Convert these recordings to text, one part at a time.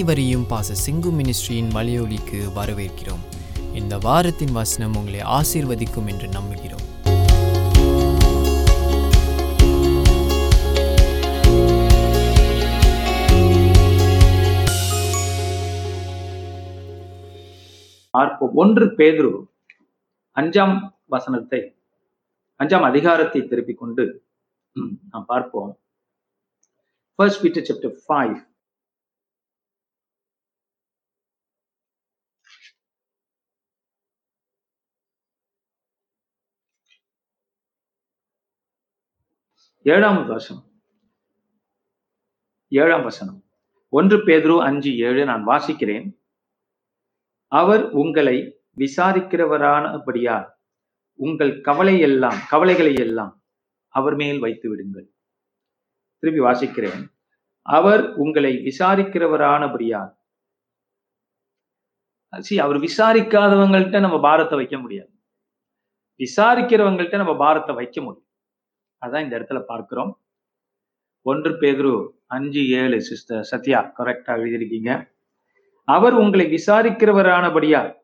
அனைவரையும் பாச சிங்கு மினிஸ்ட்ரியின் மலையொலிக்கு வரவேற்கிறோம். இந்த வாரத்தின் வசனம் உங்களை ஆசீர்வதிக்கும் என்று நம்புகிறோம். பார்ப்போம் ஒன்று பேதுரு அஞ்சாம் வசனத்தை அஞ்சாம் அதிகாரத்தை திருப்பிக் கொண்டு நாம் பார்ப்போம். ஃபர்ஸ்ட் பீட்டர் சாப்டர் ஃபைவ் ஏழாம் வசனம். ஏழாம் வசனம். ஒன்று பேதுரு அஞ்சு ஏழு நான் வாசிக்கிறேன். அவர் உங்களை விசாரிக்கிறவரானபடியால் உங்கள் கவலை எல்லாம் கவலைகளை எல்லாம் அவர் மேல் வைத்து விடுங்கள். திருப்பி வாசிக்கிறேன். அவர் உங்களை விசாரிக்கிறவரானபடியால். சி அவர் விசாரிக்காதவங்கள்ட்ட நம்ம பாரத்தை வைக்க முடியாது. விசாரிக்கிறவங்கள்ட்ட நம்ம பாரத்தை வைக்க முடியும். அதான் இந்த இடத்துல பார்க்கிறோம். ஒன்று பேதுரு அஞ்சு ஏழு சிஸ்டர் சத்யா கரெக்டா எழுதியிருக்கீங்க. அவர் உங்களை விசாரிக்கிறவரானபடியால்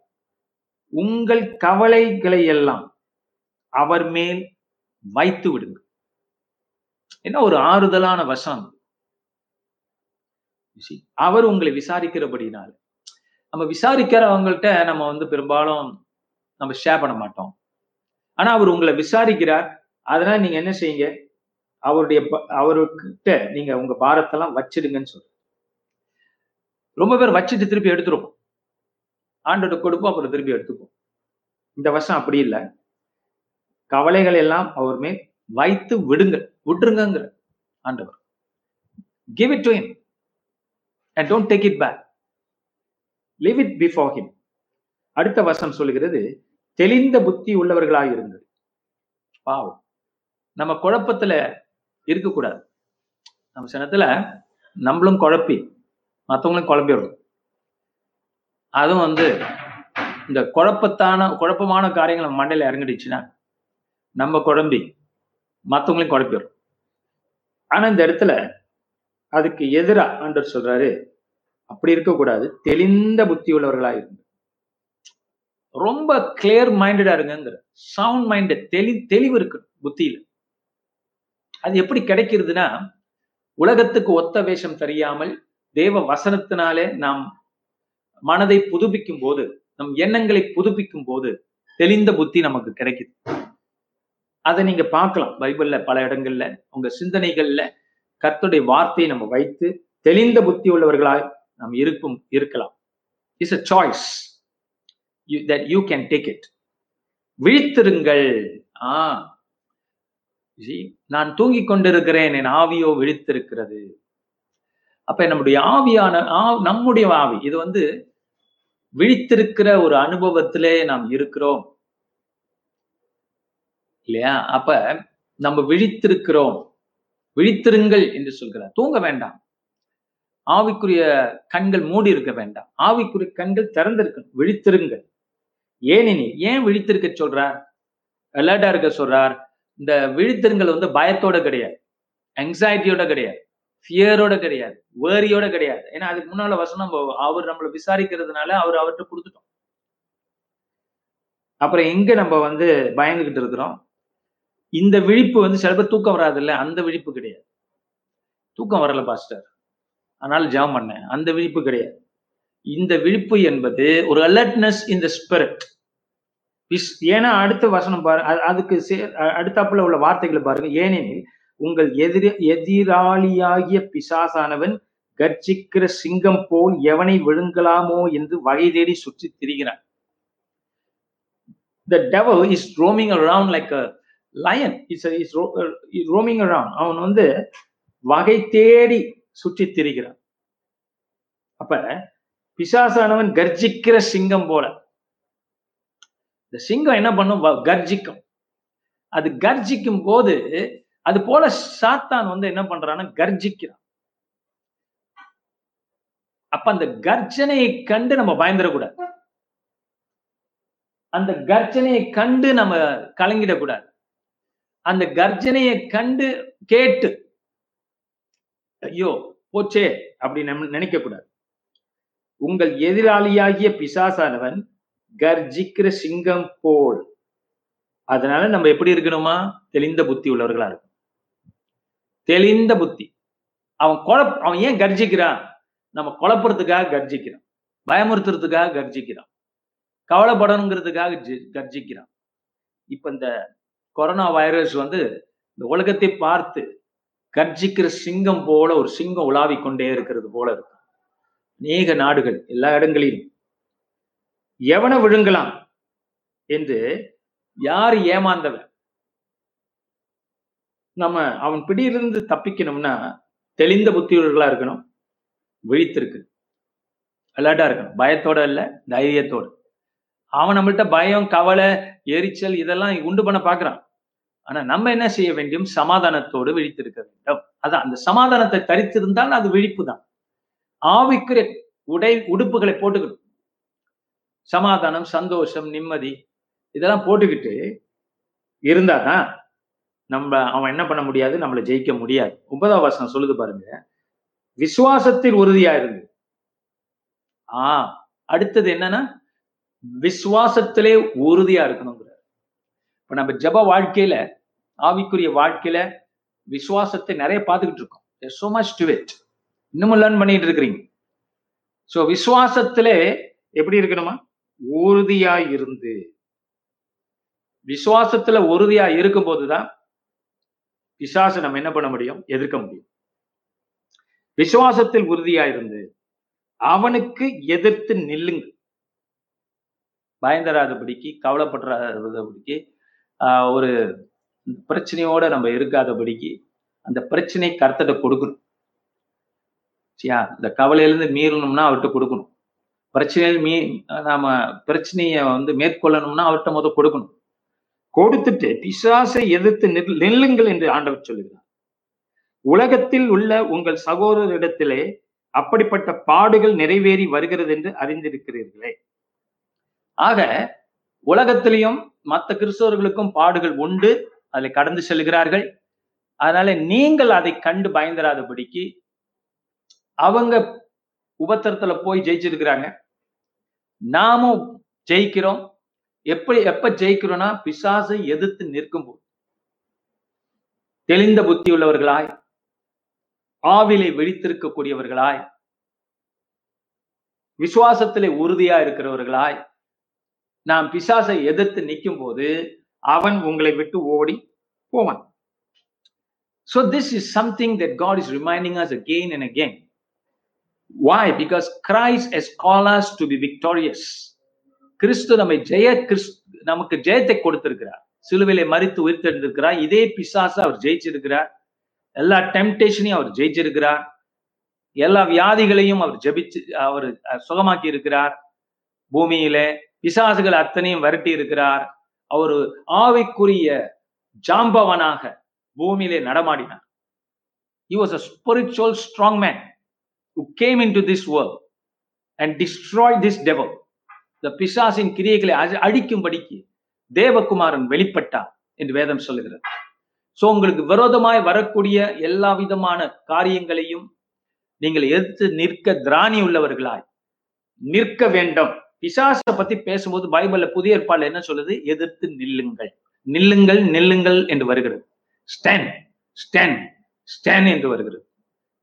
உங்கள் கவலைகளை எல்லாம் அவர் மேல் வைத்து விடுங்க என்ன ஒரு ஆறுதலான வசனம்? அவர் உங்களை விசாரிக்கிறபடினால நம்ம விசாரிக்கிறவங்கள்ட்ட நம்ம வந்து பெரும்பாலும் நம்ம ஷேர் பண்ண மாட்டோம். ஆனா அவர் உங்களை விசாரிக்கிறார் அதனால நீங்க என்ன செய்யுங்க? அவருடைய ப- அவர்கிட்ட நீங்க உங்க பாரத்தெல்லாம் வச்சிடுங்கன்னு சொல்ற ரொம்ப பேர் வச்சுட்டு திருப்பி எடுத்துருவோம். ஆண்டோட கொடுப்போம் அப்புறம் திருப்பி எடுத்துப்போம் இந்த வருஷம் அப்படி இல்லை. கவலைகள் எல்லாம் அவருமே வைத்து விடுங்க விட்டுருங்கிற ஆண்டவர். Give it to him and don't take it back leave it before him அடுத்த வசனம் சொல்லுகிறது தெளிந்த புத்தி உள்ளவர்களாக இருந்தது பாவம் நம்ம குழப்பத்துல இருக்கக்கூடாது. நம்ம சினத்துல நம்மளும் குழப்பி மற்றவங்களும் குழப்பிடுறோம் அதுவும் வந்து இந்த குழப்பத்தான குழப்பமான காரியங்கள் நம்ம மண்டையில இறங்கிடுச்சுன்னா நம்ம குழம்பி மற்றவங்களையும் குழப்பிடுறோம். ஆனா இந்த இடத்துல அதுக்கு எதிரா ஆண்டவர் சொல்றாரு அப்படி இருக்கக்கூடாது. தெளிந்த புத்தி உள்ளவர்களா இருங்க ரொம்ப கிளியர் மைண்டடா இருங்கிற சவுண்ட் மைண்டட் தெளி தெளிவு இருக்கு புத்தியில. அது எப்படி கிடைக்கிறதுனா உலகத்துக்கு ஒத்த வேஷம் தெரியாமல் தேவ வசனத்தினாலே நாம் மனதை புதுப்பிக்கும் போது நம் எண்ணங்களை புதுப்பிக்கும் போது தெளிந்த புத்தி நமக்கு கிடைக்குது. அதை நீங்க பார்க்கலாம். பைபிள்ல பல இடங்கள்ல உங்க சிந்தனைகள்ல கர்த்துடைய வார்த்தையை நம்ம வைத்து தெளிந்த புத்தி உள்ளவர்களாய் நாம் இருக்கும் இருக்கலாம். Is a choice that you can take it விழித்திருங்கள். ஆ நான் தூங்கிக் கொண்டிருக்கிறேன் என் ஆவியோ விழித்திருக்கிறது. அப்ப நம்முடைய ஆவியான நம்முடைய ஆவி இது வந்து விழித்திருக்கிற ஒரு அனுபவத்திலே நாம் இருக்கிறோம். இல்லையா? அப்ப நம்ம விழித்திருக்கிறோம். விழித்திருங்கள் என்று சொல்கிறார். தூங்க வேண்டாம். ஆவிக்குரிய கண்கள் மூடி இருக்க வேண்டாம். ஆவிக்குரிய கண்கள் திறந்திருக்கணும். விழித்திருங்கள். ஏனெனில் ஏன் விழித்திருக்க சொல்றார்? அலர்டா இருக்க சொல்றார். இந்த விழித்திருங்கள் வந்து பயத்தோட கிடையாது. Anxietyயோட கிடையாது. ஃபியரோட கிடையாது. வேரியோட கிடையாது. ஏன்னா அதுக்கு முன்னால வசனம் நம்ம- அவர் நம்மளை விசாரிக்கிறதுனால அவர் அவர்கிட்ட கொடுத்துட்டோம். அப்புறம் எங்க நம்ம வந்து பயந்துகிட்டு இருக்கிறோம்? இந்த விழிப்பு வந்து சில பேர் தூக்கம் வராது இல்லை அந்த விழிப்பு கிடையாது. தூக்கம் வரல பாஸ்டர் அதனால ஜெபம் பண்ணேன். அந்த விழிப்பு கிடையாது. இந்த விழிப்பு என்பது ஒரு அலர்ட்னஸ் இன் த ஸ்பிரிட் ஏன்னா அடுத்த வசனம் பாரு அதுக்கு சே- அடுத்தாப்புல உள்ள வார்த்தைகளை பாருங்க. ஏனெனில் உங்கள் எதிரி எதிராளியாகிய பிசாசானவன் கர்ஜிக்கிற சிங்கம் போல் எவனை விழுங்கலாமோ என்று வகை தேடி சுற்றி திரிகிறான். The devil is roaming around like a lion is is roaming around அவன் வந்து வகை தேடி சுற்றி திரிகிறான். அப்ப பிசாசானவன் கர்ஜிக்கிற சிங்கம் போல. இந்த சிங்கம் என்ன பண்ணும்? கர்ஜிக்கும். அது கர்ஜிக்கும் போது அது போல சாத்தான் வந்து என்ன பண்றான்னா கர்ஜிக்கிறான். அப்ப அந்த கர்ஜனையை கண்டு நம்ம பயந்துடக்கூடாது. அந்த கர்ஜனையை கண்டு நம்ம கலங்கிடக்கூடாது. அந்த கர்ஜனையை கண்டு கேட்டு ஐயோ போச்சே அப்படி நினைக்க கூடாது உங்கள் எதிராளியாகிய பிசாசானவன் கர்ஜிக்கிற சிங்கம் போல். அதனால நம்ம எப்படி இருக்கணுமா? தெளிந்த புத்தி உள்ளவர்களா இருக்கும் தெளிந்த புத்தி. அவன் குழப்ப அவன் ஏன் கர்ஜிக்கிறான்? நம்ம குழப்பறதுக்காக கர்ஜிக்கிறான். பயமுறுத்துறதுக்காக கர்ஜிக்கிறான். கவலைப்படணுங்கிறதுக்காக கர்ஜிக்கிறான். இப்ப இந்த கொரோனா வைரஸ் வந்து இந்த உலகத்தை பார்த்து கர்ஜிக்கிற சிங்கம் போல ஒரு சிங்கம் உலாவிக் கொண்டே இருக்கிறது போல இருக்கும் அநேக நாடுகள் எல்லா இடங்களிலும். எவனை விழுங்கலாம் என்று யார் ஏமாந்தவன்? நம்ம அவன் பிடியிலிருந்து தப்பிக்கணும்னா தெளிந்த புத்தியுள்ளவர்களா இருக்கணும். விழித்திருக்கு. அலர்ட்டா இருக்கணும். பயத்தோட இல்ல தைரியத்தோட. அவன் நம்மள்ட்ட பயம் கவலை எரிச்சல் இதெல்லாம் உண்டு பண்ண பாக்குறான். ஆனா நம்ம என்ன செய்ய வேண்டும்? சமாதானத்தோடு விழித்திருக்க வேண்டும். அதான் அந்த சமாதானத்தை தரித்திருந்தால் அது விழிப்பு தான் ஆவிக்குரிய உடை உடுப்புகளை போட்டுக்கணும். சமாதானம் சந்தோஷம் நிம்மதி இதெல்லாம் போட்டுக்கிட்டு இருந்தாதான் நம்ம அவன் என்ன பண்ண முடியாது? நம்மளை ஜெயிக்க முடியாது. ஒன்பதாம் வசனம் சொல்லுது பாருங்க. விசுவாசத்தில் உறுதியா இருந்து ஆ அடுத்தது என்னன்னா விசுவாசத்திலே உறுதியா இருக்கணுங்கிறார். இப்ப நம்ம ஜப வாழ்க்கையில ஆவிக்குரிய வாழ்க்கையில விசுவாசத்தை நிறைய பார்த்துக்கிட்டு இருக்கோம். So much to it. இன்னமும் லேர்ன் பண்ணிட்டு இருக்கிறீங்க. சோ விசுவாசத்திலே எப்படி இருக்கணுமா? உறுதியா இருந்து விசுவாசத்துல உறுதியா இருக்கும் போதுதான் பிசாசை நம்ம என்ன பண்ண முடியும்? எதிர்க்க முடியும். விசுவாசத்தில் உறுதியா இருந்து அவனுக்கு எதிர்த்து நில்லுங்க பயந்தராதபடிக்கு கவலைப்படுறாதபடிக்கு ஆஹ் ஒரு பிரச்சனையோட நம்ம இருக்காதபடிக்கு அந்த பிரச்சனை கருத்தட்ட கொடுக்கணும். சரியா? இந்த கவலையிலேருந்து மீறணும்னா அவர்கிட்ட கொடுக்கணும். பிரச்சனைகள் மீ நாம பிரச்சனையை வந்து மேற்கொள்ளணும்னா அவர்கிட்ட முத கொடுக்கணும். கொடுத்துட்டு பிசாசை எதிர்த்து நெல்லுங்கள் என்று ஆண்டவர் சொல்லுகிறார். உலகத்தில் உள்ள உங்கள் சகோதரரிடத்திலே அப்படிப்பட்ட பாடுகள் நிறைவேறி வருகிறது என்று அறிந்திருக்கிறீர்களே. ஆக உலகத்திலையும் மற்ற கிறிஸ்தவர்களுக்கும் பாடுகள் உண்டு அதை கடந்து செல்கிறார்கள். அதனால நீங்கள் அதை கண்டு பயந்துராதபடிக்கு அவங்க உபத்திரத்துல போய் ஜெயிச்சிருக்கிறாங்க. நாமும் ஜெயிக்கிறோம். எப்படி எப்ப ஜெயிக்கிறோம்னா பிசாசை எதிர்த்து நிற்கும் போது தெளிந்த புத்தி உள்ளவர்களாய் ஆவிலை வெடித்திருக்கக்கூடியவர்களாய் விசுவாசத்திலே உறுதியா இருக்கிறவர்களாய் நாம் பிசாசை எதிர்த்து நிற்கும் போது அவன் உங்களை விட்டு ஓடி போவான். So this is something that God is reminding us again and again. Why? Because Christ has called us to be victorious. கிறிஸ்து நம்மை ஜெய கிறிஸ் நமக்கு ஜெயத்தை கொடுத்திருக்கிறார். சிலுவையில மறித்து உயிர்த்தெடுத்திருக்கிறார் இதே பிசாசை அவர் ஜெயிச்சிருக்கிறார். எல்லா டெம்டேஷனையும் அவர் ஜெயிச்சிருக்கிறார். எல்லா வியாதிகளையும் அவர் ஜெபிச்சு அவர் சுகமாக்கி இருக்கிறார் பூமியிலே பிசாசுகள் அத்தனையும் விரட்டி இருக்கிறார் அவர் ஆவிக்குரிய ஜாம்பவனாக பூமியிலே நடமாடினார். He was a spiritual strong man who came into this world and destroyed this devil. The பிசாசின் கிரியைகளை அழிக்கும்படிக்கு தேவகுமாரன் வெளிப்பட்டார் என்று வேதம் சொல்லுகிறது. சோ உங்களுக்கு விரோதமாய் வரக்கூடிய எல்லா விதமான காரியங்களையும் நீங்கள் எதிர்த்து நிற்க திராணி உள்ளவர்களாய் நிற்க வேண்டும். பிசாசை பத்தி பேசும்போது பைபிள்ல புதிய ஏற்பாடுல என்ன சொல்லுது? எதிர்த்து நில்லுங்கள். நில்லுங்கள் நில்லுங்கள் என்று வருகிறது. ஸ்டேன் ஸ்டேன் ஸ்டேன் என்று வருகிறது.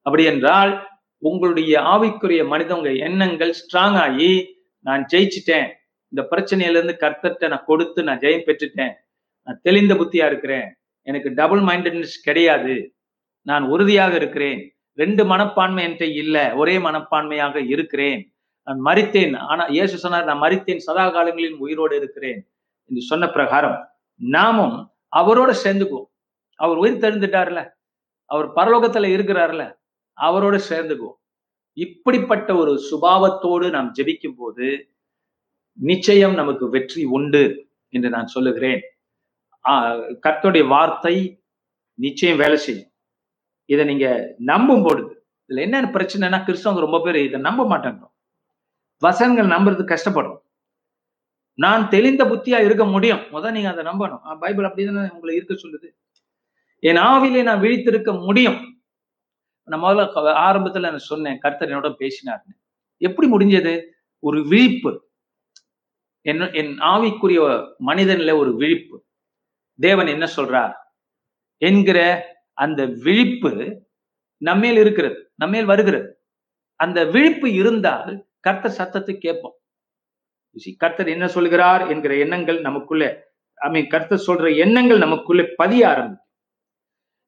அப்படி என்றால் உங்களுடைய ஆவிக்குரிய மனிதவங்க எண்ணங்கள் ஸ்ட்ராங் ஆகி நான் ஜெயிச்சிட்டேன். இந்த பிரச்சனையில இருந்து கர்த்தர்ட்ட நான் கொடுத்து நான் ஜெயம் பெற்றுட்டேன். நான் தெளிந்த புத்தியா இருக்கிறேன். எனக்கு டபுள் மைண்டட்னஸ் கிடையாது. நான் உறுதியாக இருக்கிறேன். ரெண்டு மனப்பான்மை என்கிட்ட இல்ல. ஒரே மனப்பான்மையாக இருக்கிறேன். நான் மறித்தேன். ஆனா இயேசு சொன்னார் நான் மறித்தேன். சதா காலங்களில் உயிரோடு இருக்கிறேன். என்று சொன்ன பிரகாரம் நாமும் அவரோட சேர்ந்துக்குவோம். அவர் உயிர் தெரிந்துட்டார்ல அவர் பரலோகத்துல இருக்கிறார்ல. அவரோட சேர்ந்துக்குவோம். இப்படிப்பட்ட ஒரு சுபாவத்தோடு நாம் ஜெபிக்கும் போது நிச்சயம் நமக்கு வெற்றி உண்டு என்று நான் சொல்லுகிறேன். ஆஹ் கர்த்தருடைய வார்த்தை நிச்சயம் வேலை செய்யும். இதை நீங்க நம்பும் பொழுது இதுல என்ன பிரச்சனைனா கிறிஸ்தவங்க ரொம்ப பேர் இதை நம்ப மாட்டாங்க. வசனங்கள் நம்புறது கஷ்டப்படுறோம் நான் தெளிந்த புத்தியா இருக்க முடியும். முதல் நீங்க அதை நம்பணும். பைபிள் அப்படிதானே உங்களை இருக்க சொல்லுது. என் ஆவிலே நான் விழித்திருக்க முடியும். நான் முதல்ல ஆரம்பத்துல நான் சொன்னேன் கர்த்தர் என்னோட பேசினார்னு. எப்படி முடிஞ்சது? ஒரு விழிப்பு. என் என் ஆவிக்குரிய மனிதன்ல ஒரு விழிப்பு. தேவன் என்ன சொல்றார்? என்கிற அந்த விழிப்பு நம்மேல் இருக்கிறது நம்மேல் வருகிறது. அந்த விழிப்பு இருந்தால் கர்த்தர் சத்தத்தை கேட்போம். கர்த்தர் என்ன சொல்கிறார் என்கிற எண்ணங்கள் நமக்குள்ள ஐ மீன் கர்த்தர் சொல்ற எண்ணங்கள் நமக்குள்ள பதிய ஆரம்பிக்கும்.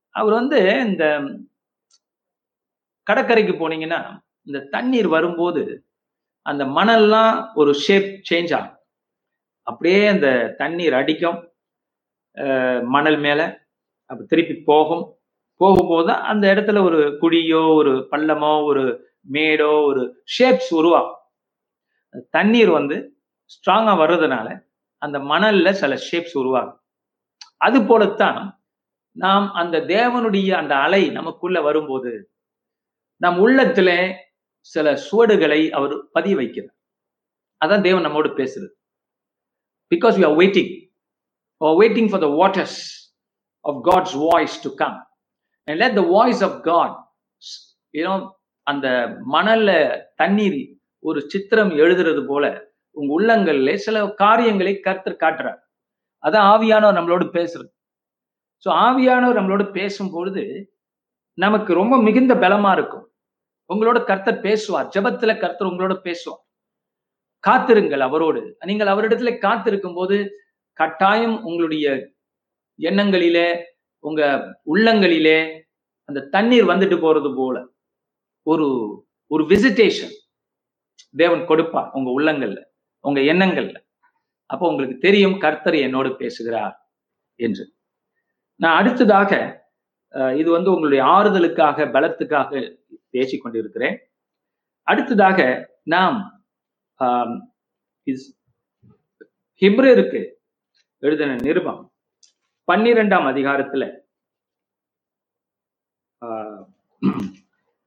அவர் வந்து இந்த கடற்கரைக்கு போனீங்கன்னா இந்த தண்ணீர் வரும்போது அந்த மணல்லாம் ஒரு ஷேப் சேஞ்ச் ஆகும். அப்படியே அந்த தண்ணீர் அடிக்கும் மணல் மேலே. அப்போ திருப்பி போகும். போகும்போது அந்த இடத்துல ஒரு குழியோ ஒரு பள்ளமோ ஒரு மேடோ ஒரு ஷேப்ஸ் உருவாகும். தண்ணீர் வந்து ஸ்ட்ராங்காக வர்றதுனால அந்த மணலில் சில ஷேப்ஸ் உருவாகும். அது போலத்தான் நாம் அந்த தேவனுடைய அந்த அலை நமக்குள்ள வரும்போது நம் உள்ளத்துல சில சுவடுகளை அவர் பதிய வைக்கிறார். அதான் தேவன் நம்மோடு பேசுறது. Because you are waiting waiting for the waters of God's voice to come and let the voice of God ஏன்னோ அந்த மணல்ல தண்ணீர் ஒரு சித்திரம் எழுதுறது போல உங்க உள்ளங்கள்ல சில காரியங்களை கருத்து காட்டுறார். அதான் ஆவியானவர் நம்மளோடு பேசுறது. ஸோ ஆவியானவர் நம்மளோட பேசும் பொழுது நமக்கு ரொம்ப மிகுந்த பலமா இருக்கும். உங்களோட கர்த்தர் பேசுவார். ஜபத்துல கர்த்தர் உங்களோட பேசுவார். காத்திருங்கள் அவரோடு. நீங்கள் அவரிடத்துல காத்திருக்கும் போது கட்டாயம் உங்களுடைய எண்ணங்களிலே உங்க உள்ளங்களிலே அந்த தண்ணீர் வந்துட்டு போறது போல. ஒரு ஒரு விசிட்டேஷன் தேவன் கொடுப்பார் உங்க உள்ளங்கள்ல உங்க எண்ணங்கள்ல. அப்போ உங்களுக்கு தெரியும் கர்த்தர் என்னோடு பேசுகிறார் என்று. நான் அடுத்ததாக இது வந்து உங்களுடைய ஆறுதலுக்காக பலத்துக்காக பேசிக் கொண்டிருக்கிறேன். அடுத்ததாக நாம் ஹிப்ரருக்கு எழுதின நிருபம் பன்னிரெண்டாம் அதிகாரத்துல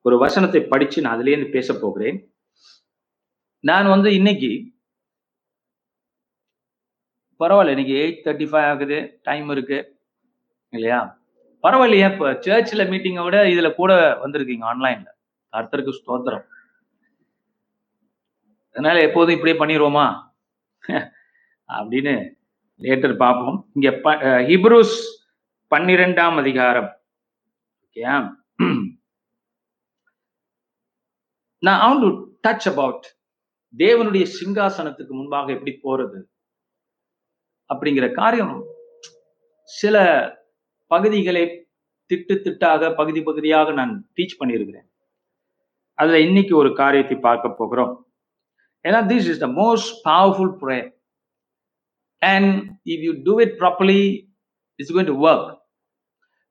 ஒரு வசனத்தை படிச்சு நான் அதுலேருந்து பேச போகிறேன். நான் வந்து இன்னைக்கு பரவாயில்ல இன்னைக்கு எயிட் தேர்ட்டி ஃபைவ் ஆகுது டைம் இருக்கு இல்லையா? பரவாயில்லையா இப்போ சர்ச்சில் மீட்டிங்கை விட இதுல கூட வந்திருக்கீங்க ஆன்லைன்ல கர்த்தருக்கு ஸ்தோத்திரம். அதனால எப்போதும் இப்படியே பண்ணிடுவோமா அப்படின்னு லேட்டர் பார்ப்போம். இங்க ஹிப்ரூஸ் பன்னிரெண்டாம் அதிகாரம். ஓகேயா நான் அவன் டு டச் அபவுட் தேவனுடைய சிங்காசனத்துக்கு முன்பாக எப்படி போறது? அப்படிங்கிற காரியம் சில பகுதிகளை திட்டு திட்டாக பகுதி பகுதியாக நான் டீச் பண்ணியிருக்கிறேன். அதுல இன்னைக்கு ஒரு காரியத்தை பார்க்க போகிறோம். ஏன்னா this is the most powerful prayer and if you do it properly it's going to work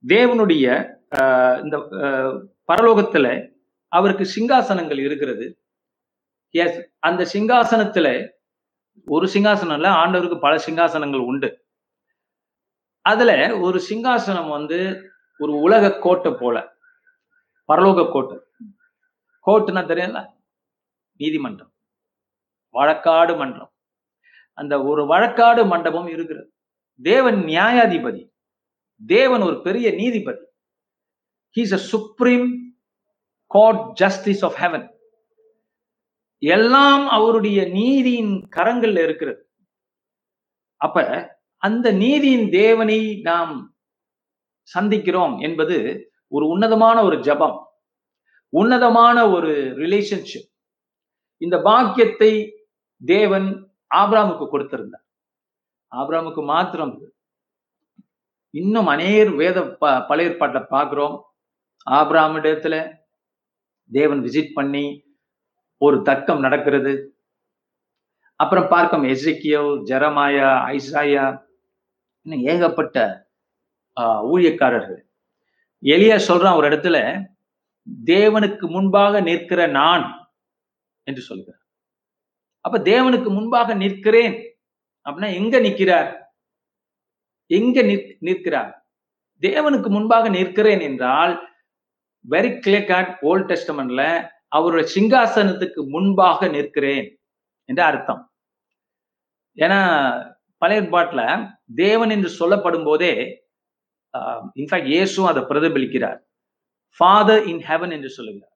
தேவனுடைய இந்த பரலோகத்துல அவருக்கு சிங்காசனங்கள் இருக்கிறது. எஸ் அந்த சிங்காசனத்துல ஒரு சிங்காசனம் இல்லை ஆண்டவருக்கு பல சிங்காசனங்கள் உண்டு. அதுல ஒரு சிங்காசனம் வந்து ஒரு உலக கோட்டை போல. பரலோக கோட்டை. கோர்ட்டுனா தெரியல நீதிமன்றம். வழக்காடு மன்றம். அந்த ஒரு வழக்காடு மண்டபம் இருக்கிறது தேவன் நியாயாதிபதி. தேவன் ஒரு பெரிய நீதிபதி. He's a supreme court justice of heaven எல்லாம் அவருடைய நீதியின் கரங்கள்ல இருக்கிறது. அப்ப அந்த நீதியின் தேவனை நாம் சந்திக்கிறோம் என்பது ஒரு உன்னதமான ஒரு ஜபம் உன்னதமான ஒரு ரிலேஷன்ஷிப் இந்த பாக்கியத்தை தேவன் ஆப்ராமுக்கு கொடுத்திருந்தார். ஆப்ராமுக்கு மாத்திரம் இன்னும் அநேர் வேத ப பழைய பாட்டை பார்க்குறோம். ஆப்ராம் தேவன் விசிட் பண்ணி ஒரு தர்க்கம் நடக்கிறது. அப்புறம் பார்க்கும் எசைக்கியோ ஜெரமாயா ஐசாயா இன்னும் ஏகப்பட்ட ஊழியக்காரர்கள். எளியா சொல்றான் ஒரு இடத்துல தேவனுக்கு முன்பாக நிற்கிற நான் என்று சொல்கிறார். அப்ப தேவனுக்கு முன்பாக நிற்கிறேன் அப்படின்னா எங்க நிற்கிறார்? எங்க நிற்கிறார்? தேவனுக்கு முன்பாக நிற்கிறேன் என்றால் வெரி கிளியர் கட் ஓல்ட் டெஸ்டமெண்ட்ல அவருடைய சிங்காசனத்துக்கு முன்பாக நிற்கிறேன் என்று அர்த்தம். ஏன்னா பழைய பாட்டுல தேவன் என்று சொல்லப்படும் போதே இன்ஃபேக்ட் இயேசும் அதை பிரதிபலிக்கிறார். ஃபாதர் இன் ஹெவன் என்று சொல்லுகிறார்.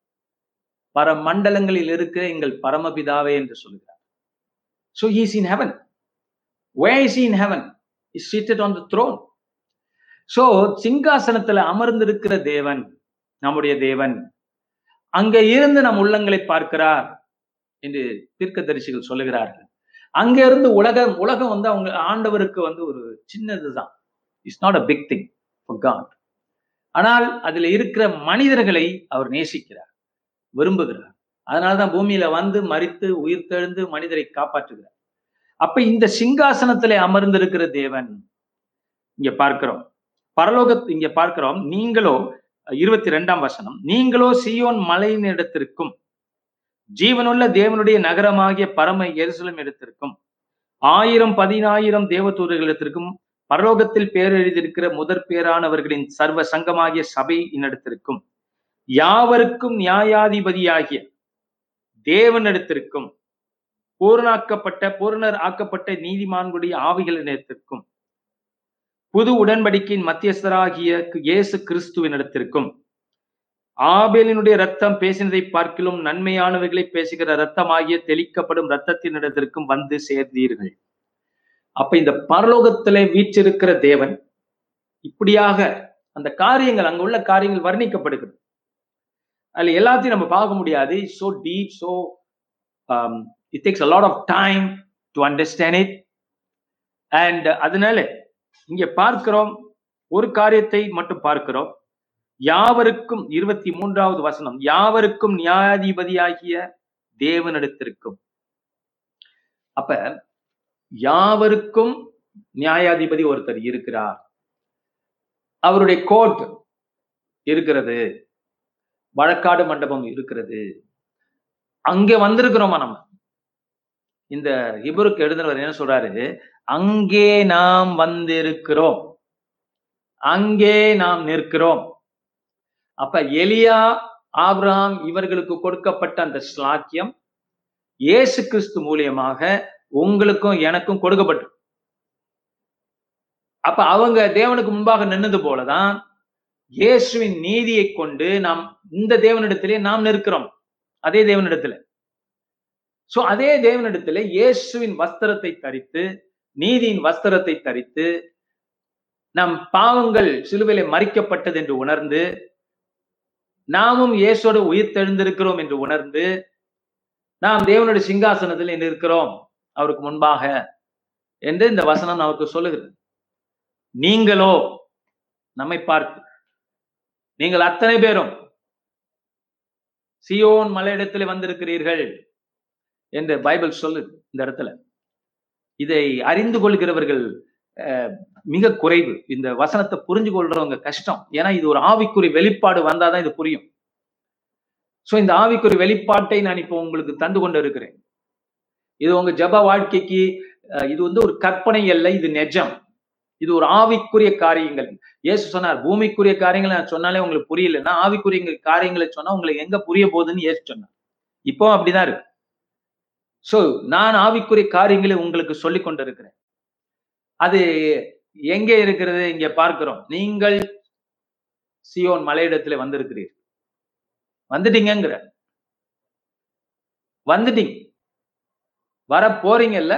பரமண்டலங்களில் இருக்கிற எங்கள் பரமபிதாவே என்று சொல்லுகிறார். So he's in heaven way is in heaven is seated on the throne so the சிங்காசனத்துல அமர்ந்திருக்கிற தேவன் நம்முடைய தேவன் அங்க இருந்து நம் உள்ளங்களை பார்க்கிறார் என்று தீர்க்கதரிசிகள் சொல்லுகிறார்கள். அங்க இருந்து உலகம் உலகம் வந்து அவங்க ஆண்டவருக்கு வந்து ஒரு சின்னதுதான். It's not a big thing for God ஆனால் அதுல இருக்கிற மனிதர்களை அவர் நேசிக்கிறார் விரும்புகிறார். அதனாலதான் பூமியில வந்து மறித்து உயிர் தெழுந்து மனிதரை காப்பாற்றுகிறார். அப்ப இந்த சிங்காசனத்திலே அமர்ந்திருக்கிற தேவன் இங்க பார்க்கிறோம். பரலோக இங்க பார்க்கிறோம். நீங்களோ இருபத்தி ரெண்டாம் வசனம் நீங்களோ சியோன் மலையினிடத்திற்கும் ஜீவனுள்ள தேவனுடைய நகரமாகிய பரம எரிசலம் இடத்திற்கும் ஆயிரம் பதினாயிரம் தேவதூதர்களிடத்திற்கும் பரலோகத்தில் பேர் எழுதியிருக்கிற முதற் பேரானவர்களின் சர்வ சங்கமாகிய சபை இன்னிடத்திற்கும் யாவருக்கும் நியாயாதிபதியாகிய தேவனிடத்திற்கும் பூரணாக்கப்பட்ட பூரணர் ஆக்கப்பட்ட நீதிமான்களுடைய ஆவிகளிடத்திற்கும் புது உடன்படிக்கையின் மத்தியஸ்தராகிய இயேசு கிறிஸ்துவினிடத்திற்கும் ஆபேலினுடைய ரத்தம் பேசினதை பார்க்கிலும் நன்மையானவைகளை பேசுகிற ரத்தமாகிய தெளிக்கப்படும் ரத்தத்தினிடத்திற்கும் வந்து சேர்ந்தீர்கள். அப்ப இந்த பரலோகத்திலே வீற்றிருக்கிற தேவன் இப்படியாக அந்த காரியங்கள் அங்க உள்ள காரியங்கள் வர்ணிக்கப்படுகிறது. அதுல எல்லாத்தையும் நம்ம பார்க்க முடியாது. So deep so it takes a lot of time to understand it and அதனால இங்க பார்க்கிறோம் ஒரு காரியத்தை மட்டும் பார்க்கிறோம். யாவருக்கும் இருபத்தி மூன்றாவது வசனம் யாவருக்கும் நியாயாதிபதியாகிய தேவனிடத்திற்கும். அப்ப யாவருக்கும் நியாயாதிபதி ஒருத்தர் இருக்கிறார். அவருடைய கோர்ட் இருக்கிறது. வழக்காடு மண்டபம் இருக்கிறது. அங்க வந்திருக்கிறோமா நம்ம? இந்த இவருக்கு எழுதுனவர் என்ன சொல்றாரு? அங்கே நாம் வந்திருக்கிறோம். அங்கே நாம் நிற்கிறோம். அப்ப எலியா ஆப்ரஹாம் இவர்களுக்கு கொடுக்கப்பட்ட அந்த ஸ்லாக்கியம் இயேசு கிறிஸ்து மூலியமாக உங்களுக்கும் எனக்கும் கொடுக்கப்பட்டு. அப்ப அவங்க தேவனுக்கு முன்பாக நின்னது போலதான் இயேசுவின் நீதியை கொண்டு நாம் இந்த தேவனிடத்திலே நாம் நிற்கிறோம். அதே தேவனிடத்துல. சோ அதே தேவனிடத்துல இயேசுவின் வஸ்திரத்தை தரித்து நீதியின் வஸ்திரத்தை தரித்து நம் பாவங்கள் சிலுவையில மறிக்கப்பட்டது என்று உணர்ந்து நாமும் இயேசோடு உயிர் தெழுந்திருக்கிறோம் என்று உணர்ந்து நாம் தேவனுடைய சிங்காசனத்தில் இருக்கிறோம் அவருக்கு முன்பாக என்று இந்த வசனம் நமக்கு சொல்லுகிறது. நீங்களோ நம்மை பார்த்து நீங்கள் அத்தனை பேரும் சியோன் மலையிடத்தில் வந்திருக்கிறீர்கள் என்று பைபிள் சொல்லுது இந்த இடத்துல. இதை அறிந்து கொள்கிறவர்கள் மிக குறைவு. இந்த வசனத்தை புரிஞ்சு கொள்றவங்க கஷ்டம். ஏன்னா இது ஒரு ஆவிக்குறி வெளிப்பாடு வந்தாதான் இது புரியும். சோ இந்த ஆவிக்குறி வெளிப்பாட்டை நான் இப்போ உங்களுக்கு தந்து கொண்டு இருக்கிறேன் இது உங்க ஜப வாழ்க்கைக்கு இது வந்து ஒரு கற்பனை அல்ல இது நெஜம். இது ஒரு ஆவிக்குரிய காரியங்கள். ஏசு சொன்னார் பூமிக்குரிய காரியங்களை நான் சொன்னாலே உங்களுக்கு புரியலன்னா ஆவிக்குரிய காரியங்களை சொன்னா உங்களுக்கு எங்க புரிய போகுதுன்னு ஏசு சொன்னார். இப்போ அப்படிதான் இருக்கு. சோ நான் ஆவிக்குரிய காரியங்களை உங்களுக்கு சொல்லி கொண்டிருக்கிறேன். அது எங்கே இருக்கிறது? இங்க பார்க்கிறோம். நீங்கள் சியோன் மலையிடத்துல வந்திருக்கிறீர்கள். வந்துட்டீங்கிற வந்துட்டீங்க. வர போறீங்கல்ல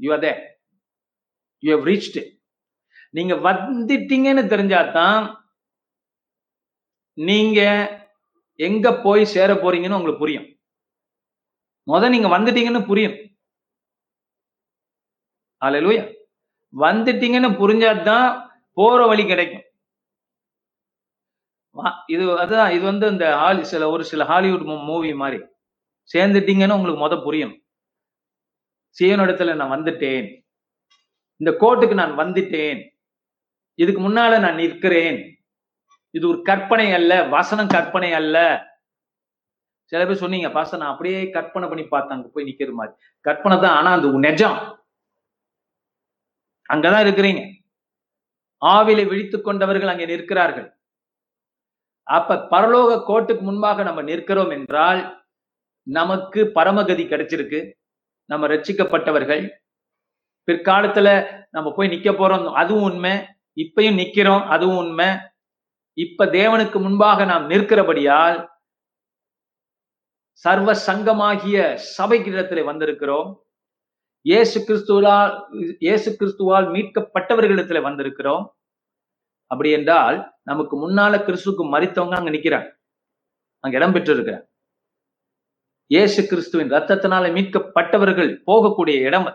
you are you have reached நீங்க வந்துட்டீங்கன்னு தெரிஞ்சாதான் நீங்க எங்க போய் சேர போறீங்கன்னு உங்களுக்கு புரியும். முத நீங்க வந்துட்டீங்கன்னு புரியும். அலையிலூயா வந்துட்டீங்கன்னு புரிஞ்சாதான் போற வழி கிடைக்கும். இது அதுதான் இது வந்து இந்த ஹாலி சில ஒரு சில ஹாலிவுட் மூவி மாதிரி. சேர்ந்துட்டீங்கன்னு உங்களுக்கு முத புரியும். இடத்துல நான் வந்துட்டேன். இந்த கோர்ட்டுக்கு நான் வந்துட்டேன். இதுக்கு முன்னால நான் நிற்கிறேன். இது ஒரு கற்பனை அல்ல வசனம் கற்பனை அல்ல. சில பேர் சொன்னீங்க பாச நான் அப்படியே கற்பனை பண்ணி பார்த்தேன் அங்க போய் நிக்கிற மாதிரி. கற்பனை தான் ஆனா அது நெஜம். அங்கதான் இருக்கிறீங்க. ஆவிலை விழித்து கொண்டவர்கள் அங்கே நிற்கிறார்கள். அப்ப பரலோக கோட்டுக்கு முன்பாக நம்ம நிற்கிறோம் என்றால் நமக்கு பரமகதி கிடைச்சிருக்கு. நம்ம ரட்சிக்கப்பட்டவர்கள். பிற்காலத்துல நம்ம போய் நிக்க போறோம். அதுவும் உண்மை. இப்பயும் நிக்கிறோம். அதுவும் உண்மை. இப்ப தேவனுக்கு முன்பாக நாம் நிற்கிறபடியால் சர்வ சங்கமாகிய சபைக்கிடத்திலே வந்திருக்கிறோம். இயேசு கிறிஸ்துவால் இயேசு கிறிஸ்துவால் மீட்கப்பட்டவர்களிடத்துல வந்திருக்கிறோம். அப்படி என்றால் நமக்கு முன்னால கிறிஸ்துக்கு மறித்தவங்க அங்க நிக்கிறாங்க. அங்க இடம் பெற்றிருக்கிறாங்க. இயேசு கிறிஸ்துவின் ரத்தத்தினால மீட்கப்பட்டவர்கள் போகக்கூடிய இடம்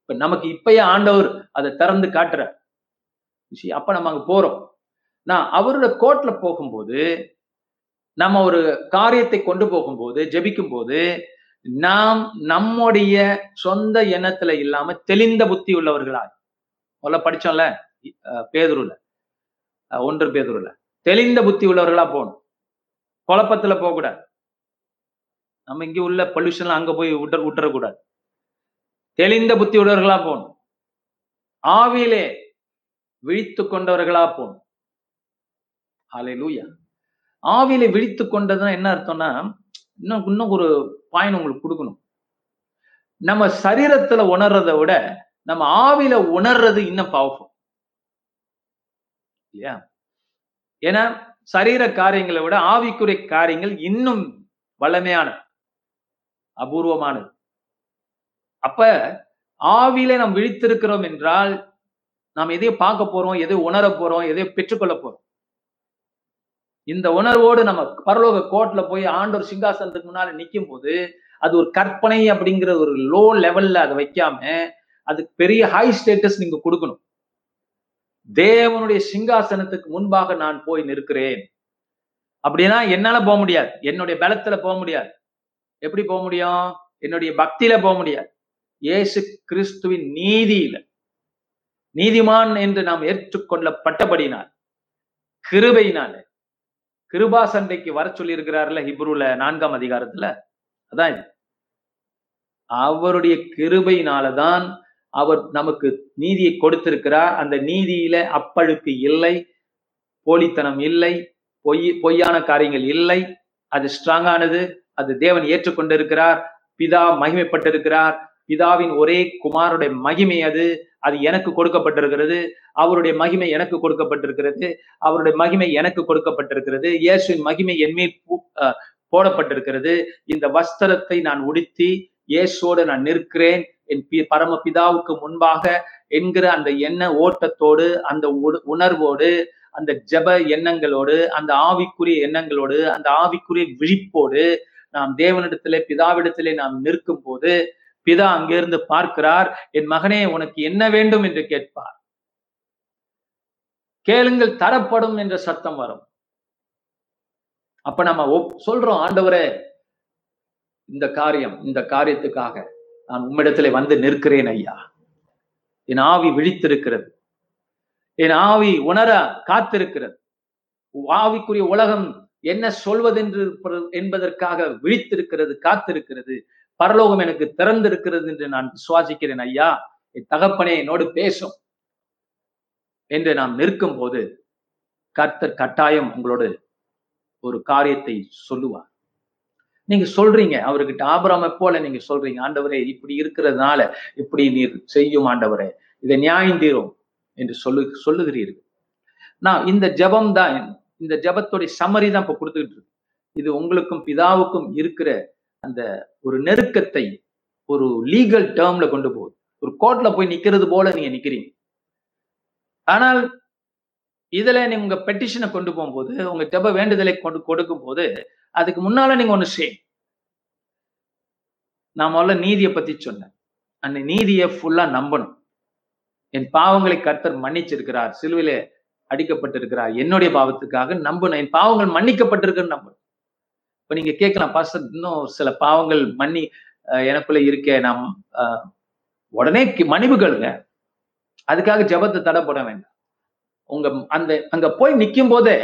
இப்ப நமக்கு இப்பயே ஆண்டவர் அதை திறந்து காட்டுறார். அப்ப நம்ம அங்க போறோம். நான் அவரோட கோட்ல போகும்போது நம்ம ஒரு காரியத்தை கொண்டு போகும்போது ஜபிக்கும் போது நாம் நம்முடைய சொந்த எண்ணத்துல இல்லாம தெளிந்த புத்தி உள்ளவர்களாய். முதல்ல படிச்சோம்ல பேதுருல. ஒன்று பேதுருல. தெளிந்த புத்தி உள்ளவர்களா போகணும். குழப்பத்துல போகக்கூடாது. நம்ம இங்க உள்ள பொல்யூஷன்ல அங்க போய் விட்டு விட்டுறக்கூடாது தெளிந்த புத்தி உள்ளவர்களா போகணும். ஆவியிலே விழித்து கொண்டவர்களா போகணும். ஹalleluya ஆவியிலே விழித்து கொண்டதுன்னா என்ன அர்த்தம்னா இன்னும் இன்னும் ஒரு பாயிண்ட் உங்களுக்கு கொடுக்கணும். நம்ம சரீரத்துல உணர்றதை விட நம்ம ஆவியில உணர்றது இன்னும் பவர்ஃபுல் இல்லையா? ஏன்னா சரீர காரியங்களை விட ஆவிக்குரிய காரியங்கள் இன்னும் வளமையான அபூர்வமானது. அப்ப ஆவியில நாம் விழித்திருக்கிறோம் என்றால் நாம் எதையோ பார்க்க போறோம் எதை உணர போறோம் எதையோ பெற்றுக்கொள்ள போறோம். இந்த உணர்வோடு நம்ம பரலோக கோர்ட்ல போய் ஆண்டவர் சிங்காசனத்துக்கு முன்னால நிற்கும் போது அது ஒரு கற்பனை அப்படிங்கிற ஒரு லோ லெவல்ல அதை வைக்காம அதுக்கு பெரிய ஹை ஸ்டேட்டஸ் நீங்க கொடுக்கணும். தேவனுடைய சிங்காசனத்துக்கு முன்பாக நான் போய் நிற்கிறேன். அப்படின்னா என்னால போக முடியாது. என்னுடைய பலத்துல போக முடியாது. எப்படி போக முடியும்? என்னுடைய பக்தியில போக முடியாது. இயேசு கிறிஸ்துவின் நீதியில. நீதிமான் என்று நாம் ஏற்றுக்கொள்ளப்பட்டபடினால் கிருபையினாலே. கிருபா சண்டைக்கு வர சொல்லி ஹிப்ருல ஹிப்ரூல நான்காம் அதிகாரத்துல? அதான் இது. அவருடைய கிருபையினாலதான் அவர் நமக்கு நீதியை கொடுத்திருக்கிறார். அந்த நீதியில அப்பழுக்கு இல்லை போலித்தனம் இல்லை பொய் பொய்யான காரியங்கள் இல்லை. அது ஸ்ட்ராங்கானது அது தேவன் ஏற்றுக்கொண்டிருக்கிறார். பிதா மகிமைப்பட்டிருக்கிறார். பிதாவின் ஒரே குமாருடைய மகிமை அது. அது எனக்கு கொடுக்கப்பட்டிருக்கிறது. அவருடைய மகிமை எனக்கு கொடுக்கப்பட்டிருக்கிறது. அவருடைய மகிமை எனக்கு கொடுக்கப்பட்டிருக்கிறது. இயேசுவின் மகிமை என்மே போடப்பட்டிருக்கிறது. இந்த வஸ்திரத்தை நான் உடுத்தி இயேசுவோடு நான் நிற்கிறேன். என் பி- பரம பிதாவுக்கு முன்பாக என்கிற அந்த எண்ண ஓட்டத்தோடு அந்த உணர்வோடு அந்த ஜெப எண்ணங்களோடு அந்த ஆவிக்குரிய எண்ணங்களோடு அந்த ஆவிக்குரிய விழிப்போடு நாம் தேவனிடத்திலே பிதாவிடத்திலே நாம் நிற்கும் போது பிதா அங்கிருந்து பார்க்கிறார் என் மகனே உனக்கு என்ன வேண்டும்? என்று கேட்பார். கேளுங்கள் தரப்படும் என்ற சத்தம் வரும். அப்ப நம்ம சொல்றோம் ஆண்டவரே இந்த காரியம் இந்த காரியத்துக்காக நான் உம்மிடத்திலே வந்து நிற்கிறேன் ஐயா. என் ஆவி விழித்திருக்கிறது. என் ஆவி உணர காத்திருக்கிறது. ஆவிக்குரிய உலகம் என்ன சொல்வதென்று என்பதற்காக விழித்திருக்கிறது காத்திருக்கிறது. பரலோகம் எனக்கு திறந்திருக்கிறது என்று நான் விசுவாசிக்கிறேன் ஐயா. என் தகப்பனே என்னோடு பேசும். என்று நாம் நிற்கும் போது கர்த்தர் கட்டாயம் உங்களோடு ஒரு காரியத்தை சொல்லுவார். நீங்க சொல்றீங்க அவர்கிட்ட ஆபராமை போல நீங்க சொல்றீங்க ஆண்டவரே இப்படி இருக்கிறதுனால இப்படி நீர் செய்யும் ஆண்டவரே இதை நியாயம் தீரும் என்று சொல்லு சொல்லுகிறீர்கள். நான் இந்த ஜெபம் தான் இந்த ஜெபத்துடைய சம்மரி தான் இப்ப கொடுத்துக்கிட்டு இருக்கு இது உங்களுக்கும் பிதாவுக்கும் இருக்கிற அந்த ஒரு நெருக்கத்தை ஒரு லீகல் டேர்ம்ல கொண்டு போகுது. ஒரு கோர்ட்ல போய் நிக்கிறது போல நீங்க நிக்கிறீங்க. ஆனால் இதுல நீங்க உங்க பெட்டிஷனை கொண்டு போகும்போது உங்க ஜப வேண்டுதலை கொண்டு கொடுக்கும் போது அதுக்கு முன்னால நீங்க ஒண்ணு செய்யும் நான் முதல்ல நீதியை பத்தி சொன்னேன். அந்த நீதியை ஃபுல்லா நம்பணும். என் பாவங்களை கர்த்தர் மன்னிச்சிருக்கிறார். சிலுவிலே அடிக்கப்பட்டிருக்கிறார். என்னுடைய பாவத்துக்காக நம்பணும். என் பாவங்கள் மன்னிக்கப்பட்டிருக்குன்னு நம்பணும். இப்ப நீங்க கேட்கலாம் பாஸ்டர் இன்னும் சில பாவங்கள் மன்னி எனக்குள்ள இருக்கே நாம் உடனே மன்னிப்பு மன்னிப்புகளுங்க அதுக்காக ஜெபத்தை தடை போட வேண்டாம். உங்க அந்த அங்க போய் நிற்கும் போதே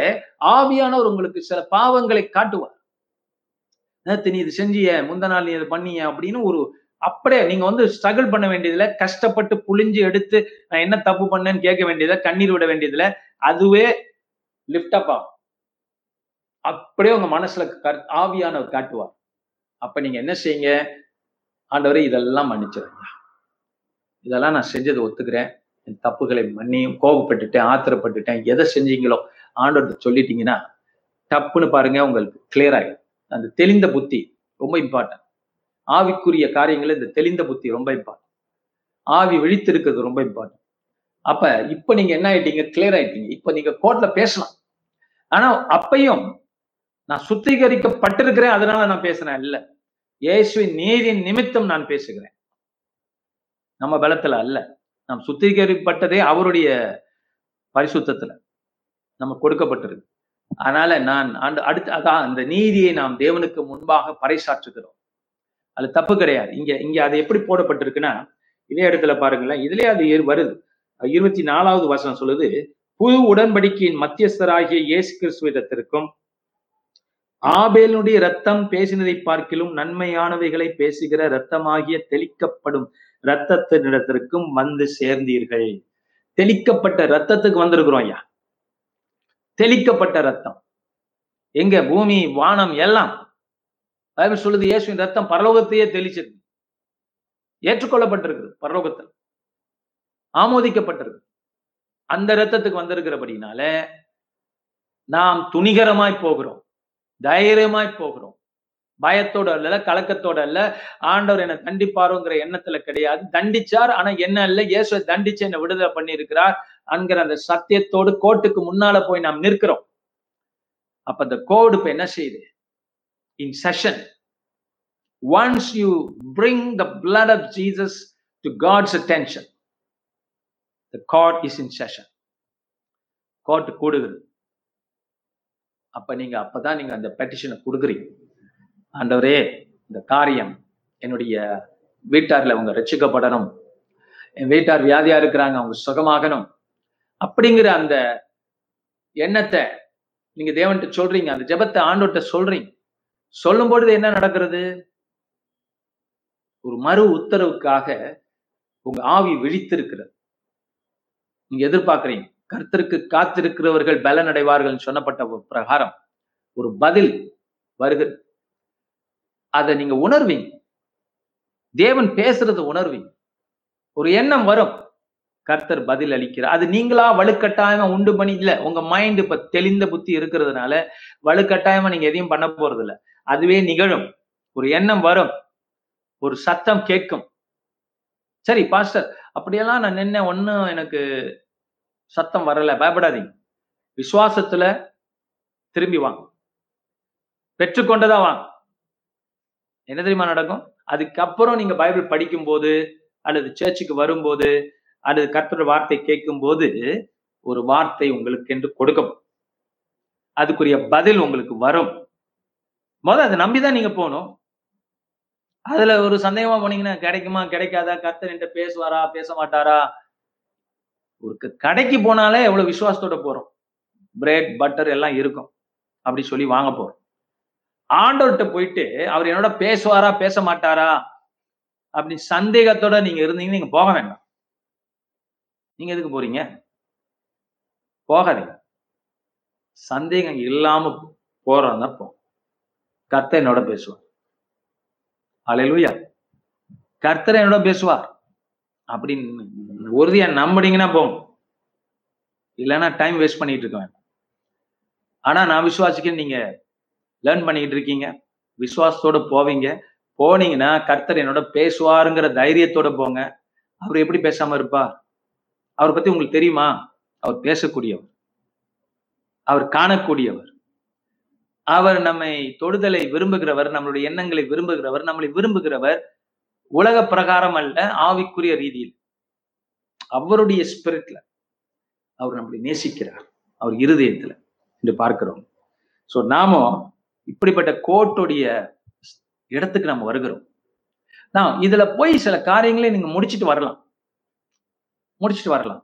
ஆவியானவர் உங்களுக்கு சில பாவங்களை காட்டுவார். நேற்று நீ இது செஞ்சிய முந்த நாள் நீ இது பண்ணிய அப்படின்னு ஒரு அப்படியே நீங்க வந்து ஸ்ட்ரகிள் பண்ண வேண்டியதுல கஷ்டப்பட்டு புளிஞ்சு எடுத்து நான் என்ன தப்பு பண்ணேன்னு கேட்க வேண்டியதுல கண்ணீர் விட வேண்டியதுல அதுவே லிஃப்ட் அப் ஆகும். அப்படியே உங்க மனசுல ஆவியானவர் காட்டுவார் அப்ப நீங்க என்ன செய்யுங்க? ஆண்டவரை இதெல்லாம் மன்னிச்சிருங்க. இதெல்லாம் நான் செஞ்சதை ஒத்துக்கிறேன். என் தப்புகளை மன்னியும் கோபப்பட்டுட்டேன் ஆத்திரப்பட்டுட்டேன். எதை செஞ்சீங்களோ ஆண்டவர்கிட்ட சொல்லிட்டீங்கன்னா டப்புன்னு பாருங்க உங்களுக்கு கிளியர் ஆயிடும். அந்த தெளிந்த புத்தி ரொம்ப இம்பார்ட்டன்ட் ஆவிக்குரிய காரியங்கள் இந்த தெளிந்த புத்தி ரொம்ப இம்பார்ட்டன்ட் ஆவி விழித்திருக்கிறது ரொம்ப இம்பார்ட்டன்ட் அப்ப இப்ப நீங்க என்ன ஆயிட்டீங்க? கிளியர் ஆயிட்டீங்க. இப்ப நீங்க கோர்ட்ல பேசலாம். ஆனா அப்பையும் நான் சுத்திகரிக்கப்பட்டிருக்கிறேன் அதனால நான் பேசுறேன் இல்ல இயேசுவின் நீதியின் நிமித்தம் நான் பேசுகிறேன். நம்ம பலத்துல அல்ல. நாம் சுத்திகரிப்பட்டதே அவருடைய பரிசுத்தத்துல நம்ம கொடுக்கப்பட்டிருக்கு. அதனால நான் அந்த அடுத்து அதான் அந்த நீதியை நாம் தேவனுக்கு முன்பாக பறைசாற்றுகிறோம். அது தப்பு கிடையாது. இங்க இங்க அது எப்படி போடப்பட்டிருக்குன்னா இதே இடத்துல பாருங்களேன். இதுலயே அது ஏறு- வருது. இருபத்தி நாலாவது வசனம் சொல்லுது புது உடன்படிக்கையின் மத்தியஸ்தராகிய இயேசு கிறிஸ்துவிடத்திற்கும் ஆபேலுடைய ரத்தம் பேசினதை பார்க்கிலும் நன்மையானவைகளை பேசுகிற ரத்தமாகிய தெளிக்கப்படும் ரத்தத்தினிடத்திற்கும் வந்து சேர்ந்தீர்கள். தெளிக்கப்பட்ட ரத்தத்துக்கு வந்திருக்கிறோம் ஐயா. தெளிக்கப்பட்ட ரத்தம் எங்க பூமி வானம் எல்லாம் பைபிள் சொல்லுது இயேசுவின் ரத்தம் பரலோகத்தையே தெளிச்சது ஏற்றுக்கொள்ளப்பட்டிருக்கு பரலோகத்தில். ஆமோதிக்கப்பட்டிருக்கு அந்த ரத்தத்துக்கு வந்திருக்கிறபடினால நாம் துணிகரமாய் போகிறோம். தைரியமாய் போகிறோம். பயத்தோட அல்ல கலக்கத்தோட அல்ல. ஆண்டவர் என்னை தண்டிப்பாருங்கிற எண்ணத்துல கிடையாது. தண்டிச்சார் ஆனா என்ன இல்ல இயேசுவை தண்டிச்சு என்னை விடுதலை பண்ணியிருக்கிறார் என்கிற அந்த சத்தியத்தோடு கோர்ட்டுக்கு முன்னால போய் நாம் நிற்கிறோம். அப்ப அந்த கோடு இப்ப என்ன செய்யுது? In session once you bring the blood of Jesus to God's attention the God is in session court கூடுகிறது. அப்போ நீங்கள் அப்போ தான் நீங்கள் அந்த பெட்டிஷனை கொடுக்குறீங்க. ஆண்டவரே இந்த காரியம் என்னுடைய வீட்டாரில் அவங்க ரட்சிக்கப்படணும். என் வீட்டார் வியாதியாக இருக்கிறாங்க அவங்க சுகமாகணும். அப்படிங்கிற அந்த எண்ணத்தை நீங்க தேவன்கிட்ட சொல்றீங்க அந்த ஜெபத்தை ஆண்டவர்கிட்ட சொல்றீங்க. சொல்லும் பொழுது என்ன நடக்கிறது? ஒரு மறு உத்தரவுக்காக உங்க ஆவி விழித்திருக்கிறது. நீங்க எதிர்பார்க்குறீங்க. கர்த்தருக்கு காத்திருக்கிறவர்கள் பலன் அடைவார்கள் சொன்னப்பட்ட ஒரு பிரகாரம் ஒரு பதில் வருகிற அதை நீங்க உணர்வீங்க. தேவன் பேசுறது உணர்வீங்க. ஒரு எண்ணம் வரும். கர்த்தர் பதில் அளிக்கிறார். அது நீங்களா வலுக்கட்டாயமா உண்டு பண்ணி இல்ல உங்க மைண்ட் இப்ப தெளிந்த புத்தி இருக்கிறதுனால வலுக்கட்டாயமா நீங்க எதையும் பண்ண போறது இல்ல அதுவே நிகழும். ஒரு எண்ணம் வரும். ஒரு சத்தம் கேட்கும். சரி பாஸ்டர் அப்படியெல்லாம் நான் நின்ன ஒன்னும் எனக்கு சத்தம் வரல பயப்படாதீங்க. விசுவாசத்துல திரும்பி வாங்க. பெற்றுக்கொண்டதா வாங்க. என்ன தெரியுமா நடக்கும்? அதுக்கப்புறம் நீங்க பைபிள் படிக்கும் போது அல்லது சர்ச்சுக்கு வரும்போது அல்லது கர்த்தரோட வார்த்தை கேட்கும் போது ஒரு வார்த்தை உங்களுக்கு என்று கொடுக்கும். அதுக்குரிய பதில் உங்களுக்கு வரும். முதல்ல அதை நம்பிதான் நீங்க போகணும். அதுல ஒரு சந்தேகமா போனீங்கன்னா கிடைக்குமா கிடைக்காதா? கர்த்தர் என்கிட்ட பேசுவாரா பேச மாட்டாரா? ஒரு கடைக்கு போனாலே எவ்வளவு விசுவாசத்தோட போறோம்? பிரெட் பட்டர் எல்லாம் இருக்கும். அப்படி சொல்லி வாங்க போறோம். ஆண்டவர்கிட்ட போயிட்டு அவர் என்னோட பேசுவாரா பேச மாட்டாரா? அப்படி சந்தேகத்தோட நீங்க இருந்தீங்கன்னா நீங்க போக வேண்டாம். நீங்க எதுக்கு போறீங்க? போகாதீங்க. சந்தேகம் இல்லாம போறதா போ கர்த்தர் என்னோட பேசுவார். அலையலூயா கர்த்தர் என்னோட பேசுவார். அப்படின்னு உறுதியா நம்பினீங்கன்னா போகும் இல்லைன்னா டைம் வேஸ்ட் பண்ணிட்டு இருக்க வேண்டாம். ஆனா நான் விசுவாசிக்க நீங்க லேர்ன் பண்ணிட்டு இருக்கீங்க. விசுவாசத்தோட போவீங்க. போனீங்கன்னா கர்த்தர் என்னோட பேசுவாருங்கிற தைரியத்தோட போங்க. அவர் எப்படி பேசாம இருப்பார்? அவரை பத்தி உங்களுக்கு தெரியுமா? அவர் பேசக்கூடியவர். அவர் காணக்கூடியவர். அவர் நம்மை தொடுதலை விரும்புகிறவர் நம்மளுடைய எண்ணங்களை விரும்புகிறவர் நம்மளை விரும்புகிறவர் உலக பிரகாரம் அல்ல ஆவிக்குரிய ரீதியில். அவருடைய ஸ்பிரிட்ல அவர் நம்மளை நேசிக்கிறார். அவர் இருதயத்துல என்று பார்க்கிறோம். ஸோ நாமும் இப்படிப்பட்ட கோர்ட்டுடைய இடத்துக்கு நம்ம வருகிறோம். நான் இதுல போய் சில காரியங்களை நீங்க முடிச்சிட்டு வரலாம். முடிச்சிட்டு வரலாம்.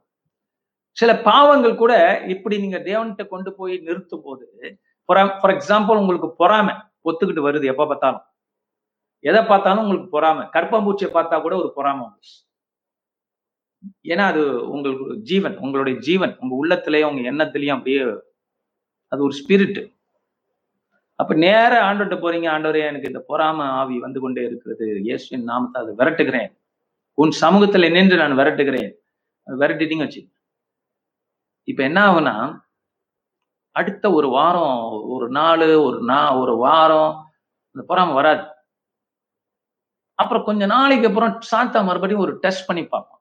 சில பாவங்கள் கூட இப்படி நீங்க தேவன்கிட்ட கொண்டு போய் நிறுத்தும் போது ஃபார் எக்ஸாம்பிள் உங்களுக்கு பொறாமை ஒத்துக்கிட்டு வருது எப்ப பார்த்தாலும். எதை பார்த்தாலும் உங்களுக்கு பொறாமை. கற்பம்பூச்சியை பார்த்தா கூட ஒரு பொறாமை ஏன்னா அது உங்களுக்கு ஜீவன் உங்களுடைய ஜீவன் உங்க உள்ளத்திலேயும் உங்க எண்ணத்திலையும் அப்படியே அது ஒரு ஸ்பிரிட் அப்ப நேர ஆண்டவர்கிட்ட போறீங்க ஆண்டவரே எனக்கு இந்த பொறாம ஆவி வந்து கொண்டே இருக்கிறது. இயேசுவின் நாமத்தை அதை விரட்டுகிறேன். உன் சமூகத்துல நின்று நான் விரட்டுகிறேன். விரட்டிட்டீங்க வச்சு இப்ப என்ன ஆகுனா அடுத்த ஒரு வாரம் ஒரு நாள் ஒரு நா ஒரு வாரம் அந்த பொறாமை வராது. அப்புறம் கொஞ்ச நாளைக்கு அப்புறம் சாத்தா மறுபடியும் ஒரு டெஸ்ட் பண்ணி பார்ப்பான்.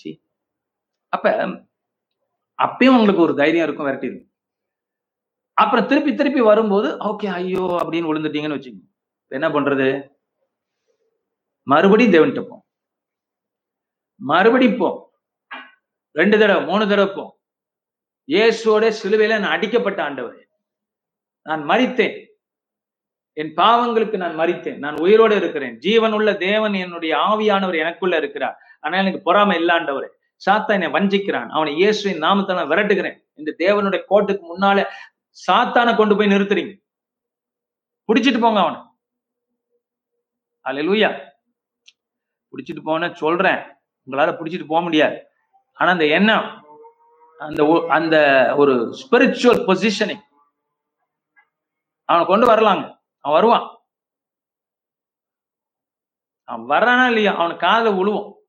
சி. அப்ப அப்பயும் உங்களுக்கு ஒரு தைரியம் இருக்கும் விரட்டி அப்புறம் திருப்பி திருப்பி வரும்போது ஓகே ஐயோ அப்படின்னு விழுந்துட்டீங்கன்னு வச்சுக்கோங்க. என்ன பண்றது? மறுபடியும் தேவன்கிட்ட போ. மறுபடியும் போ. ரெண்டு தடவை மூணு தடவை போ. இயேசுவோட சிலுவையில நான் அடிக்கப்பட்ட ஆண்டவர். நான் மறித்தேன் என் பாவங்களுக்கு நான் மறித்தேன் நான் உயிரோடு இருக்கிறேன். ஜீவன் உள்ள தேவன் என்னுடைய ஆவியானவர் எனக்குள்ள இருக்கிறார். ஆனா எனக்கு பொறாமை இல்லாண்டவர் சாத்தா என்னை வஞ்சிக்கிறான். அவனை இயேசுவின் நாமத்தை நான் விரட்டுகிறேன். இந்த தேவனுடைய கோட்டுக்கு முன்னால சாத்தானை கொண்டு போய் நிறுத்துறீங்க. புடிச்சிட்டு போங்க அவனை. அல்லேலூயா புடிச்சிட்டு போன சொல்றேன். உங்களால புடிச்சிட்டு போக முடியாது. ஆனா அந்த எண்ணம் அந்த ஒ- அந்த ஒரு ஸ்பிரிச்சுவல் பொசிஷனிங் அவனை கொண்டு வரலாங்க. அவன் வருவான். அவன் வர்றானா இல்லையா? அவனுக்கு காதல விழுவோம்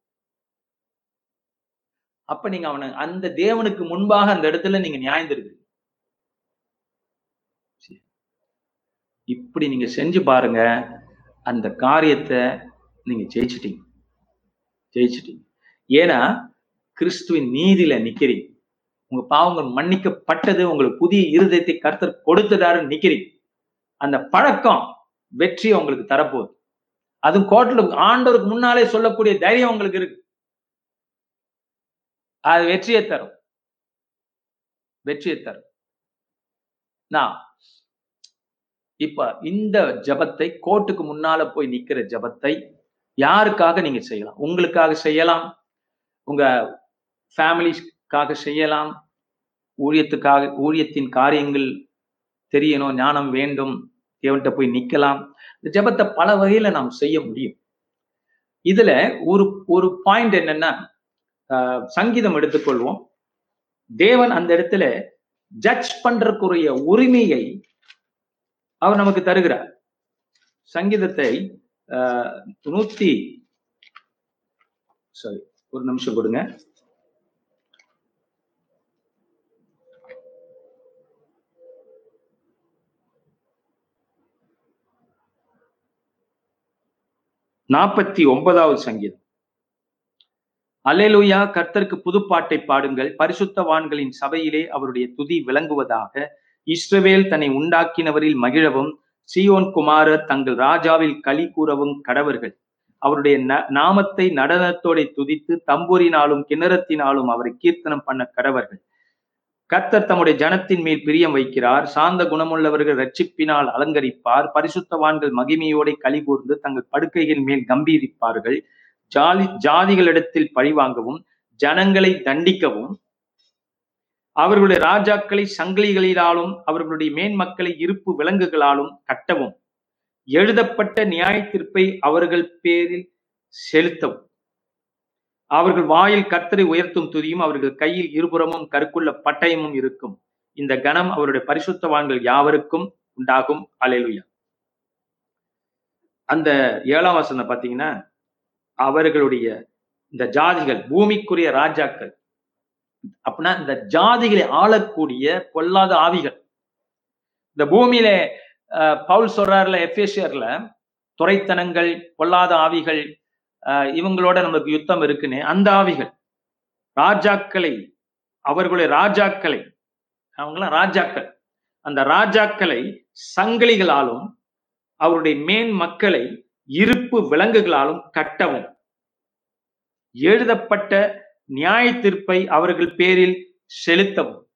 அப்ப நீங்க அவனை அந்த தேவனுக்கு முன்பாக அந்த இடத்துல நீங்க நியாயந்திருக்கு. இப்படி நீங்க செஞ்சு பாருங்க அந்த காரியத்தை நீங்க ஜெயிச்சிட்டீங்க. ஜெயிச்சிட்டீங்க. ஏன்னா கிறிஸ்துவின் நீதியில நிக்கிறீங்க. உங்க பாவங்கள் மன்னிக்கப்பட்டது உங்களுக்கு புதிய இருதயத்தை கருத்தர் கொடுத்துட்டாருன்னு நிக்கிறீங்க. அந்த பழக்கம் வெற்றி உங்களுக்கு தரப்போகுது. அதுவும் கோட்டில் ஆண்டவருக்கு முன்னாலே சொல்லக்கூடிய தைரியம் உங்களுக்கு இருக்கு. அது வெற்றியை தரும். வெற்றியை தரும். நான் இப்ப இந்த ஜபத்தை கோர்ட்டுக்கு முன்னால போய் நிக்கிற ஜபத்தை யாருக்காக நீங்க செய்யலாம்? உங்களுக்காக செய்யலாம்? உங்க ஃபேமிலிஸ்க்காக செய்யலாம்? ஊழியத்துக்காக ஊழியத்தின் காரியங்கள் தெரியணும் ஞானம் வேண்டும் தேவன்கிட்ட போய் நிக்கலாம். இந்த ஜெபத்தை பல வகையில நாம் செய்ய முடியும். இதுல ஒரு ஒரு பாயிண்ட் என்னன்னா சங்கீதம் எடுத்துக்கொள்வோம். தேவன் அந்த இடத்துல ஜட்ஜ் பண்றதுக்குரிய உரிமையை அவர் நமக்கு தருகிறார். சங்கீதத்தை ஆஹ், நூத்தி சாரி ஒரு நிமிஷம் கொடுங்க. நாற்பத்தி ஒன்பதாவது சங்கீதம். அல்லேலூயா கர்த்தருக்கு புதுப்பாட்டை பாடுங்கள். பரிசுத்தவான்களின் சபையிலே அவருடைய துதி விளங்குவதாக இஸ்ரவேல் தன்னை உண்டாக்கினவரில் மகிழவும் சியோன் குமாரர் தங்கள் ராஜாவில் களி கூறவும் கடவர்கள். அவருடைய ந- நாமத்தை நடனத்தோட துதித்து தம்பூரினாலும் கிணறத்தினாலும் அவரை கீர்த்தனம் பண்ண கடவர்கள். கர்த்தர் தம்முடைய ஜனத்தின் மேல் பிரியம் வைக்கிறார். சாந்த குணமுள்ளவர்கள் ரட்சிப்பினால் அலங்கரிப்பார். பரிசுத்தவான்கள் மகிமையோட களி கூர்ந்து தங்கள் படுக்கைகள் மேல் கம்பீரிப்பார்கள். ஜாதி ஜாதிகளிடத்தில் பழிவாங்கவும் ஜனங்களை தண்டிக்கவும் அவர்களுடைய ராஜாக்களை சங்கிலிகளிலாலும் அவர்களுடைய மேன்மக்களை இருப்பு விலங்குகளாலும் கட்டவும் எழுதப்பட்ட நியாய தீர்ப்பை அவர்கள் பேரில் செலுத்தவும். அவர்கள் வாயில் கத்தரை உயர்த்தும் துதியும் அவர்கள் கையில் இருபுறமும் கருக்குள்ள பட்டயமும் இருக்கும். இந்த கணம் அவருடைய பரிசுத்தவான்கள் யாவருக்கும் உண்டாகும். அலைலுயா அந்த ஏழாம் வசனம் பாத்தீங்கன்னா அவர்களுடைய இந்த ஜாதிகள் பூமிக்குரிய ராஜாக்கள். அப்படின்னா இந்த ஜாதிகளை ஆளக்கூடிய பொல்லாத ஆவிகள். இந்த பூமியில பவுல் சொல்றாருல எஃபேஷியர்ல துறைத்தனங்கள் பொல்லாத ஆவிகள் இவங்களோட நமக்கு யுத்தம் இருக்குன்னு அந்த ஆவிகள். ராஜாக்களை அவர்களுடைய ராஜாக்களை அவங்களாம் ராஜாக்கள். அந்த ராஜாக்களை சங்கிலிகளாலும் அவருடைய மேன் மக்களை இருப்பு விலங்குகளாலும் கட்டவும். எழுதப்பட்ட நியாய தீர்ப்பை அவர்கள் பேரில் செலுத்தவும்.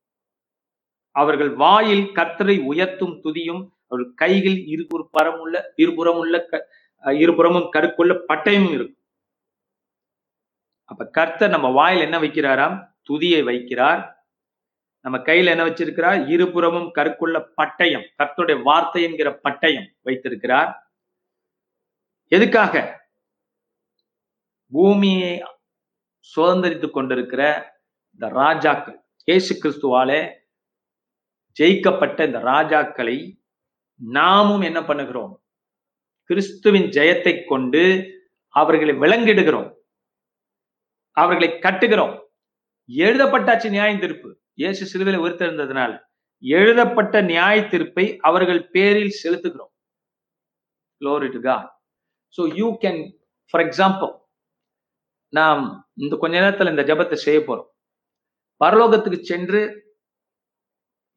அவர்கள் வாயில் கத்தரை உயர்த்தும் துதியும் அவர்கள் கையில் இருபுற பரமுள்ள இருபுறமுள்ள க- இருபுறமும் கருக்குள்ள பட்டயமும் இருக்கும். அப்ப கர்த்தர் நம்ம வாயில் என்ன வைக்கிறாராம்? துதியை வைக்கிறார். நம்ம கையில என்ன வச்சிருக்கிறார்? இருபுறமும் கருக்குள்ள பட்டயம் கர்த்தருடைய வார்த்தை என்கிற பட்டயம் வைத்திருக்கிறார். எதுக்காக? பூமியை சுதந்திரித்து கொண்டிருக்கிற இந்த ராஜாக்கள் இயேசு கிறிஸ்துவாலே ஜெயிக்கப்பட்ட இந்த ராஜாக்களை நாமும் என்ன பண்ணுகிறோம்? கிறிஸ்துவின் ஜெயத்தை கொண்டு அவர்களை விளங்கிடுகிறோம் அவர்களை கட்டுகிறோம். எழுதப்பட்டாச்சு நியாய தீர்ப்பு. இயேசு சிலுவையில உயிர்த்தெழுந்ததுனால எழுதப்பட்ட நியாய தீர்ப்பை அவர்கள் பேரில் செலுத்துகிறோம். So you can for example நாம் இந்த கொஞ்ச நேரத்தில் இந்த ஜெபத்தை செய்ய போறோம். பரலோகத்துக்கு சென்று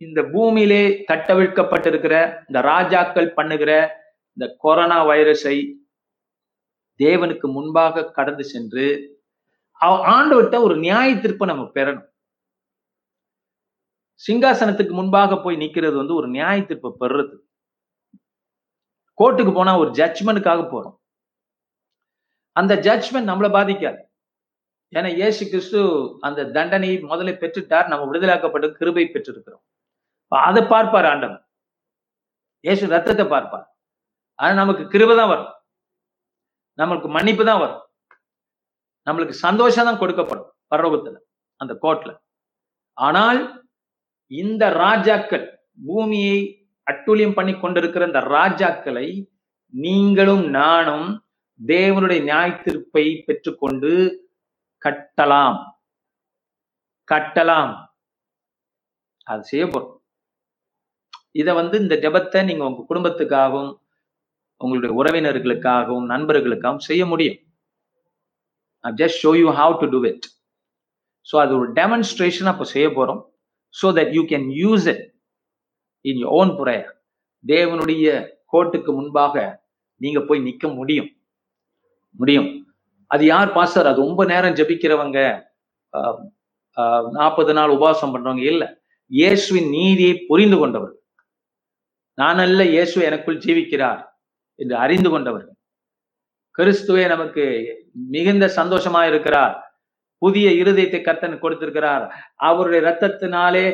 இந்த பூமியிலே கட்டவிழ்க்கப்பட்டிருக்கிற இந்த ராஜாக்கள் பண்ணுகிற இந்த கொரோனா வைரஸை தேவனுக்கு முன்பாக கடந்து சென்று ஆண்டவர்கிட்ட ஒரு நியாய தீர்ப்பை நம்ம பெறணும். சிங்காசனத்துக்கு முன்பாக போய் நிக்கிறது வந்து ஒரு நியாய தீர்ப்பை பெறுறது. கோர்ட்டுக்கு போனா ஒரு ஜட்ஜ்மெண்ட்டுக்காக போறோம். அந்த ஜட்ஜ்மெண்ட் நம்மளை பாதிக்காது. ஏன்னா இயேசு கிறிஸ்து அந்த தண்டனையை முதல்ல பெற்றுட்டார். நம்ம விடுதலாக்கப்பட்டு கிருபை பெற்றிருக்கிறோம். அதை பார்ப்பார் ஆண்டவன் இயேசு ரத்தத்தை பார்ப்பார். ஆனா நமக்கு கிருபை தான் வரும். நம்மளுக்கு மன்னிப்பு தான் வரும். நம்மளுக்கு சந்தோஷம் தான் கொடுக்கப்படும் பரலோகத்துல அந்த கோட்ல ஆனால் இந்த ராஜாக்கள் பூமியை அட்டூழியம் பண்ணி கொண்டிருக்கிற இந்த ராஜாக்களை நீங்களும் நானும் தேவனுடைய நியாயத்திற்பை பெற்றுக்கொண்டு கட்டலாம். கட்டலாம். அது செய்ய போறோம். இதை வந்து இந்த ஜெபத்தை நீங்க உங்க குடும்பத்துக்காகவும் உங்களுடைய உறவினர்களுக்காகவும் நண்பர்களுக்காகவும் செய்ய முடியும். Just show you how to do it so அது ஒரு டெமன்ஸ்ட்ரேஷன் அப்போ செய்ய போறோம். So that you can use it in your own prayer தேவனுடைய கோர்ட்டுக்கு முன்பாக நீங்க போய் நிக்க முடியும். முடியும். அது யார் பாஸ்டர்? அது ரொம்ப நேரம் ஜெபிக்கிறவங்க நாற்பது நாள் உபவாசம் பண்றவங்க இல்ல. இயேசுவின் நீதியை புரிந்து கொண்டவர்கள். நான் அல்ல இயேசு எனக்குள் ஜீவிக்கிறார் என்று அறிந்து கொண்டவர்கள். கிறிஸ்துவே நமக்கு மிகுந்த சந்தோஷமா இருக்கிறார். புதிய இருதயத்தை கர்த்தன் கொடுத்திருக்கிறார். அவருடைய ரத்தத்தினாலே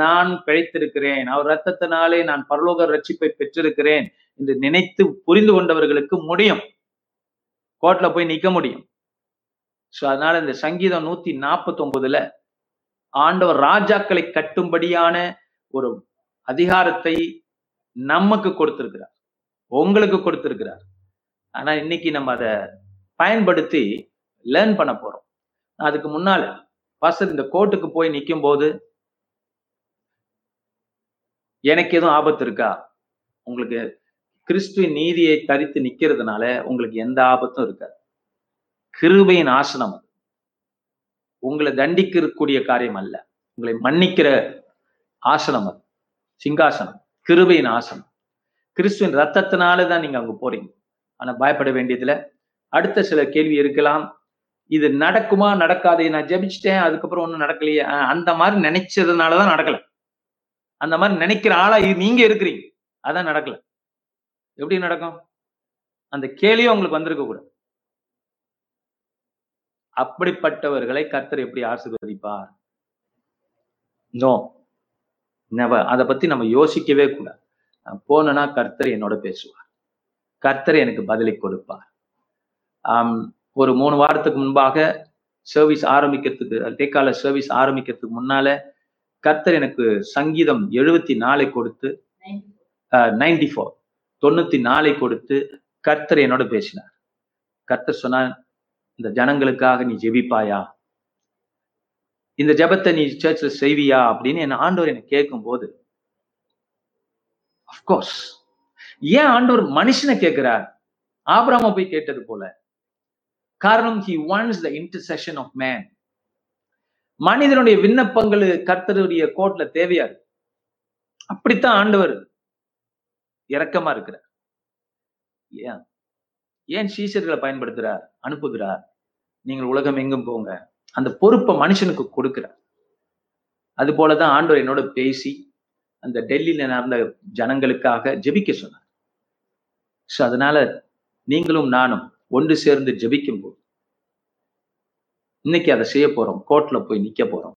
நான் பிழைத்திருக்கிறேன். அவர் ரத்தத்தினாலே நான் பரலோக ரட்சிப்பை பெற்றிருக்கிறேன் என்று நினைத்து புரிந்து கொண்டவர்களுக்கு முடியும். கோர்ட்ல போய் நிக்க முடியும். சோ அதனால இந்த சங்கீதம் நூத்தி நாற்பத்தி ஒன்பதுல ஆண்டவர் ராஜாக்களை கட்டும்படியான ஒரு அதிகாரத்தை நமக்கு கொடுத்திருக்கிறார். உங்களுக்கு கொடுத்திருக்கிறார். ஆனா இன்னைக்கு நம்ம அதை பயன்படுத்தி லேர்ன் பண்ண போறோம். அதுக்கு முன்னால பாஸ்டர் இந்த கோர்ட்டுக்கு போய் நிற்கும் போது எனக்கு எதுவும் ஆபத்து இருக்கா? உங்களுக்கு கிறிஸ்துவின் நீதியை தரித்து நிக்கிறதுனால உங்களுக்கு எந்த ஆபத்தும் இருக்காது. கிருபையின் ஆசனம் உங்களை தண்டிக்கக்கூடிய காரியம் அல்ல. உங்களை மன்னிக்கிற ஆசனம் அது. சிங்காசனம் கிருபையின் ஆசனம். கிறிஸ்துவின் ரத்தத்தினால தான் நீங்க அங்க போறீங்க. ஆனா பயப்பட வேண்டியதுல அடுத்த சில கேள்வி இருக்கலாம். இது நடக்குமா நடக்காது நான் ஜெபிச்சிட்டேன் அதுக்கப்புறம் ஒன்றும் நடக்கலையே. அந்த மாதிரி நினைச்சதுனாலதான் நடக்கல. அந்த மாதிரி நினைக்கிற ஆளா நீங்க இருக்கிறீங்க. அதான் நடக்கல. எப்படி நடக்கும்? அந்த கேள்வியும் உங்களுக்கு வந்திருக்க கூடாது. அப்படிப்பட்டவர்களை கர்த்தர் எப்படி ஆசீர்வதிப்பார்? நோ நெவர் அதை பத்தி நம்ம யோசிக்கவே கூடாது. நான் போனேன்னா கர்த்தர் என்னோட பேசுவார். கர்த்தர் எனக்கு பதிலை கொடுப்பார். ஒரு மூணு வாரத்துக்கு முன்பாக சர்வீஸ் ஆரம்பிக்கிறதுக்கு தேக்கால சர்வீஸ் ஆரம்பிக்கிறதுக்கு முன்னால கர்த்தர் எனக்கு சங்கீதம் எழுபத்தி நாலை கொடுத்து நைன்டி ஃபோர் தொண்ணூத்தி நாலை கொடுத்து கர்த்தர் என்னோட பேசினார். கர்த்தர் சொன்னார் இந்த ஜனங்களுக்காக நீ ஜெபிப்பாயா? இந்த ஜெபத்தை நீ சர்ச்சில் செய்வியா? அப்படின்னு என் ஆண்டவர் என்னை கேட்கும் போது அப்கோர்ஸ் ஏன் ஆண்டவர் மனுஷனை கேட்கிறார்? ஆபிராம போய் கேட்டது போல. காரணம் he wants the intercession of man மனிதனுடைய விண்ணப்பங்கள் கர்த்தருடைய கோட்ல தேவையாது அப்படித்தான் ஆண்டவர் இரக்கமா இருக்கிறார் ஏன்? ஏன் சீசர்களை பயன்படுத்துறார்? அனுப்புகிறார்? நீங்கள் உலகம் எங்கும் போங்க. அந்த பொறுப்பை மனுஷனுக்கு கொடுக்கிறார் அது போலதான் ஆண்டவர் என்னோட பேசி அந்த டெல்லியில நடந்த ஜனங்களுக்காக ஜெபிக்க சொன்னார். ஸோ அதனால நீங்களும் நானும் ஒன்று சேர்ந்து ஜெபிக்கும் போது இன்னைக்கு அதை செய்ய போறோம். கோர்ட்ல போய் நிக்க போறோம்.